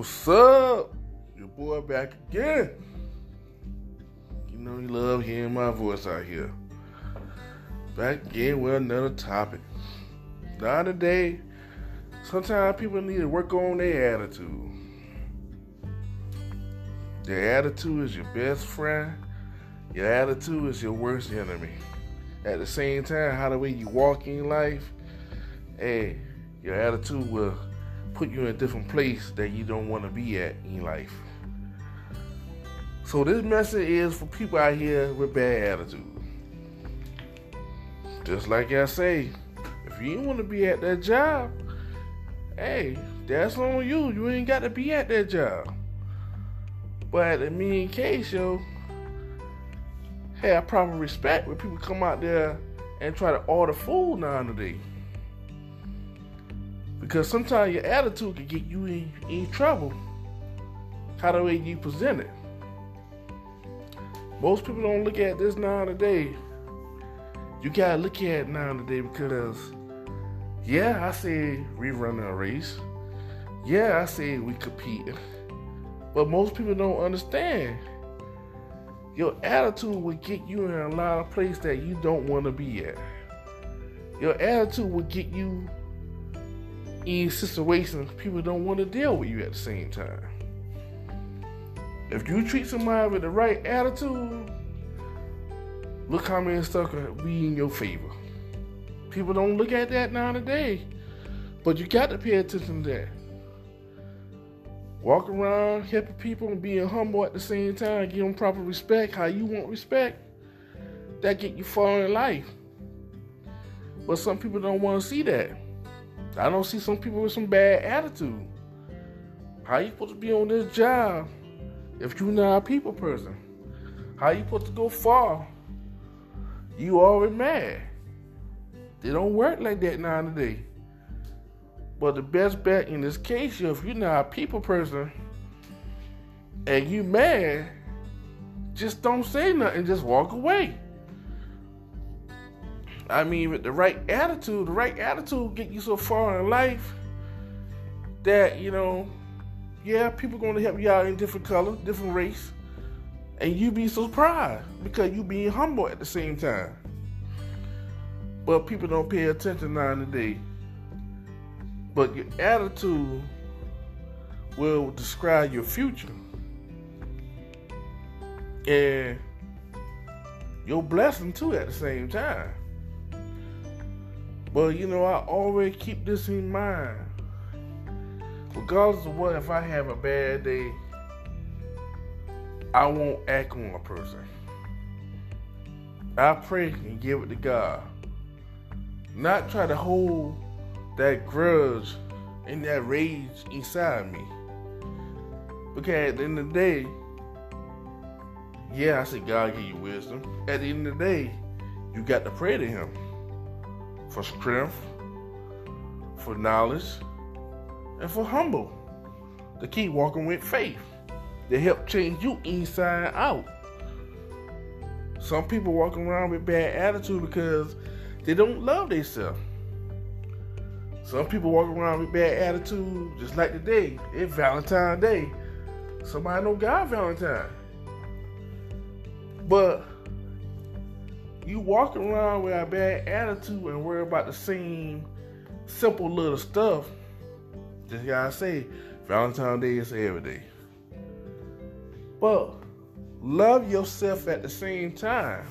What's up? Your boy back again. You know you love hearing my voice out here. Back again with another topic. Now today, sometimes people need to work on their attitude. Their attitude is your best friend. Your attitude is your worst enemy. At the same time, how the way you walk in life, hey, your attitude will put you in a different place that you don't want to be at in life. So this message is for people out here with bad attitude. Just like I say, if you want to be at that job, hey, that's on you. You ain't got to be at that job. But in mean case, yo, have proper respect when people come out there and try to order food nowadays. Because sometimes your attitude can get you in, in trouble. How the way you present it. Most people don't look at this nowadays. You gotta look at it nowadays because, yeah, I say we run a race. Yeah, I say we compete. But most people don't understand. Your attitude will get you in a lot of places that you don't want to be at. Your attitude will get you in situations people don't want to deal with you at the same time. If you treat somebody with the right attitude, look how many stuff can be in your favor. People don't look at that nowadays, but you got to pay attention to that. Walk around helping people and being humble at the same time, give them proper respect, how you want respect, that get you far in life. But some people don't want to see that. I don't see some people with some bad attitude. How you supposed to be on this job if you're not a people person? How you supposed to go far? You already mad. They don't work like that nowadays. But the best bet in this case, if you're not a people person and you mad, just don't say nothing, just walk away. I mean, with the right attitude, the right attitude get you so far in life that, you know, yeah, people gonna help you out in different color, different race. And you be proud because you being humble at the same time. But people don't pay attention nowadays. But your attitude will describe your future. And your blessing too at the same time. But you know, I always keep this in mind. Regardless of what, if I have a bad day, I won't act on a person. I pray and give it to God. Not try to hold that grudge and that rage inside me. Because at the end of the day, yeah, I said God give you wisdom. At the end of the day, you got to pray to Him for strength, for knowledge, and for humble. To keep walking with faith. To help change you inside out. Some people walk around with bad attitude because they don't love themselves. Some people walk around with bad attitude, just like today. It's Valentine's Day. Somebody know God Valentine. But you walk around with a bad attitude and worry about the same simple little stuff, just gotta say, Valentine's Day is every day. But love yourself at the same time.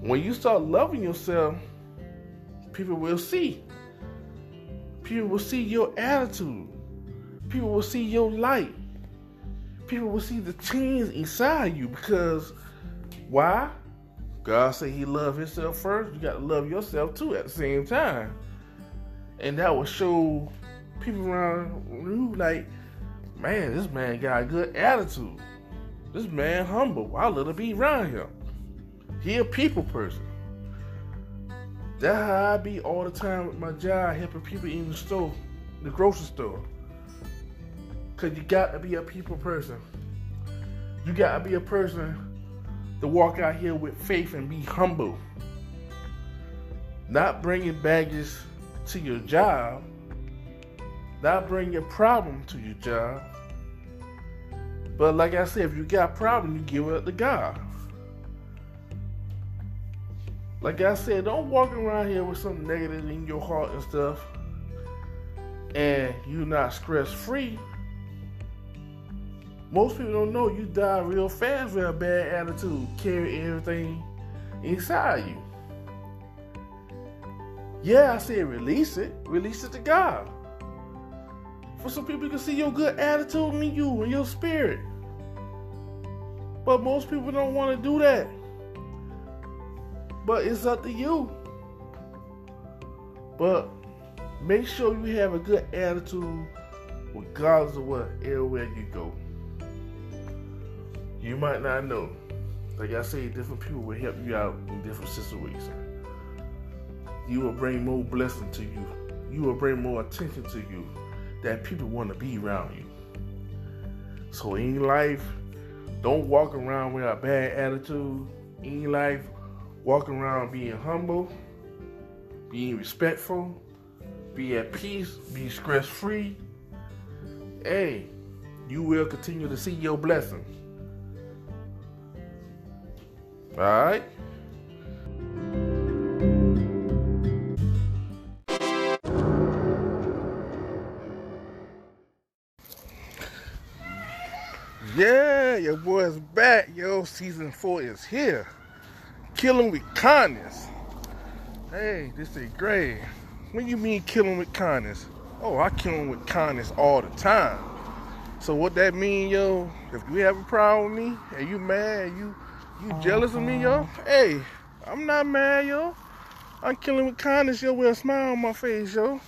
When you start loving yourself, people will see. People will see your attitude. People will see your light. People will see the change inside you because why? God said he loved himself first. You got to love yourself too at the same time. And that will show people around you like, man, this man got a good attitude. This man humble. I love to be around him. He a people person. That's how I be all the time with my job, helping people in the store, the grocery store. Cause you got to be a people person. You got to be a person to walk out here with faith and be humble. Not bringing baggage to your job, not bring your problem to your job. But like I said, if you got a problem, you give it up to God. Like I said, don't walk around here with some negative in your heart and stuff, and you're not stress free. Most people don't know you die real fast with a bad attitude, carry everything inside you. Yeah, I said release it. Release it to God. For some people, you can see your good attitude in you and your spirit. But most people don't want to do that. But it's up to you. But make sure you have a good attitude regardless of what everywhere you go. You might not know. Like I say, different people will help you out in different situations. You will bring more blessing to you. You will bring more attention to you that people want to be around you. So in life, don't walk around with a bad attitude. In life, walk around being humble, being respectful, be at peace, be stress free. Hey, you will continue to see your blessing. All right? Yeah, your boy's back, yo. Season four is here. Killing with kindness. Hey, this is great. What you mean killing with kindness? Oh, I kill them with kindness all the time. So what that mean, yo? If you have a problem with me and you mad, you you jealous of me, yo? Hey, I'm not mad, yo. I'm killing with kindness, yo, with a smile on my face, yo.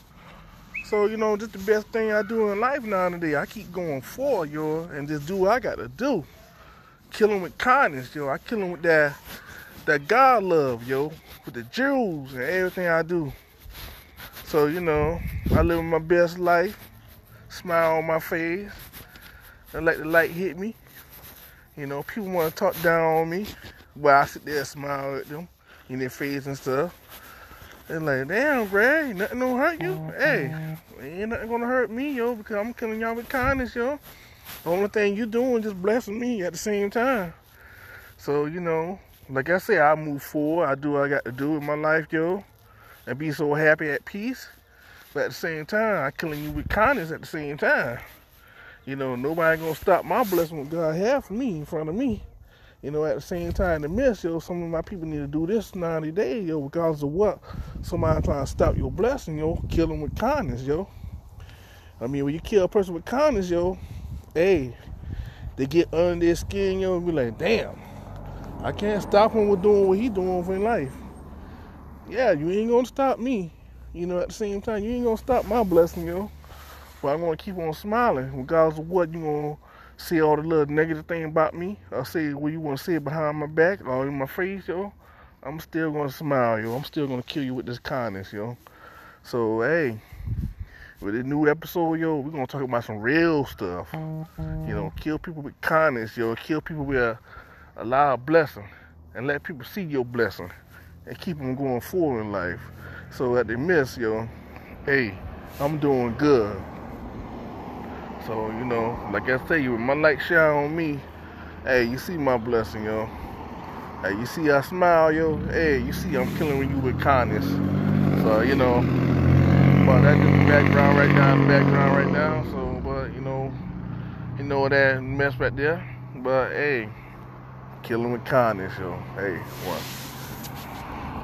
So, you know, just the best thing I do in life now and nowadays. I keep going forward, yo, and just do what I gotta do. Killing with kindness, yo. I kill him with that that God love, yo. With the jewels and everything I do. So, you know, I live my best life. Smile on my face. And let the light hit me. You know, people want to talk down on me. But I sit there and smile at them in their face and stuff. They're like, damn, Greg, nothing gonna hurt you. Oh, hey, ain't nothing gonna hurt me, yo, because I'm killing y'all with kindness, yo. The only thing you doing just blessing me at the same time. So, you know, like I say, I move forward. I do what I got to do in my life, yo. And be so happy at peace. But at the same time, I killing you with kindness at the same time. You know, nobody gonna stop my blessing what God have for me in front of me. You know, at the same time, the miss, yo, some of my people need to do this 90 days, yo, because of what? Somebody trying to stop your blessing, yo, kill them with kindness, yo. I mean, when you kill a person with kindness, yo, hey, they get under their skin, yo, and be like, damn, I can't stop him with doing what he doing for in life. Yeah, you ain't gonna stop me. You know, at the same time, you ain't gonna stop my blessing, yo. But I'm gonna keep on smiling, regardless of what you gonna say all the little negative thing about me, or say what you want to say behind my back or in my face, yo, I'm still gonna smile, yo. I'm still gonna kill you with this kindness, yo. So hey, with this new episode, yo, we're gonna talk about some real stuff. You know, kill people with kindness, yo. Kill people with a, a of blessing, and let people see your blessing, and keep them going forward in life. So at the miss, yo, hey, I'm doing good. So, you know, like I say, you with my light shine on me, hey, you see my blessing, yo. Hey, you see I smile, yo. Hey, you see I'm killing you with kindness. So, you know, but that's the background right now, background right now. So, but, you know, you know that mess right there. But, hey, killing with kindness, yo. Hey, one.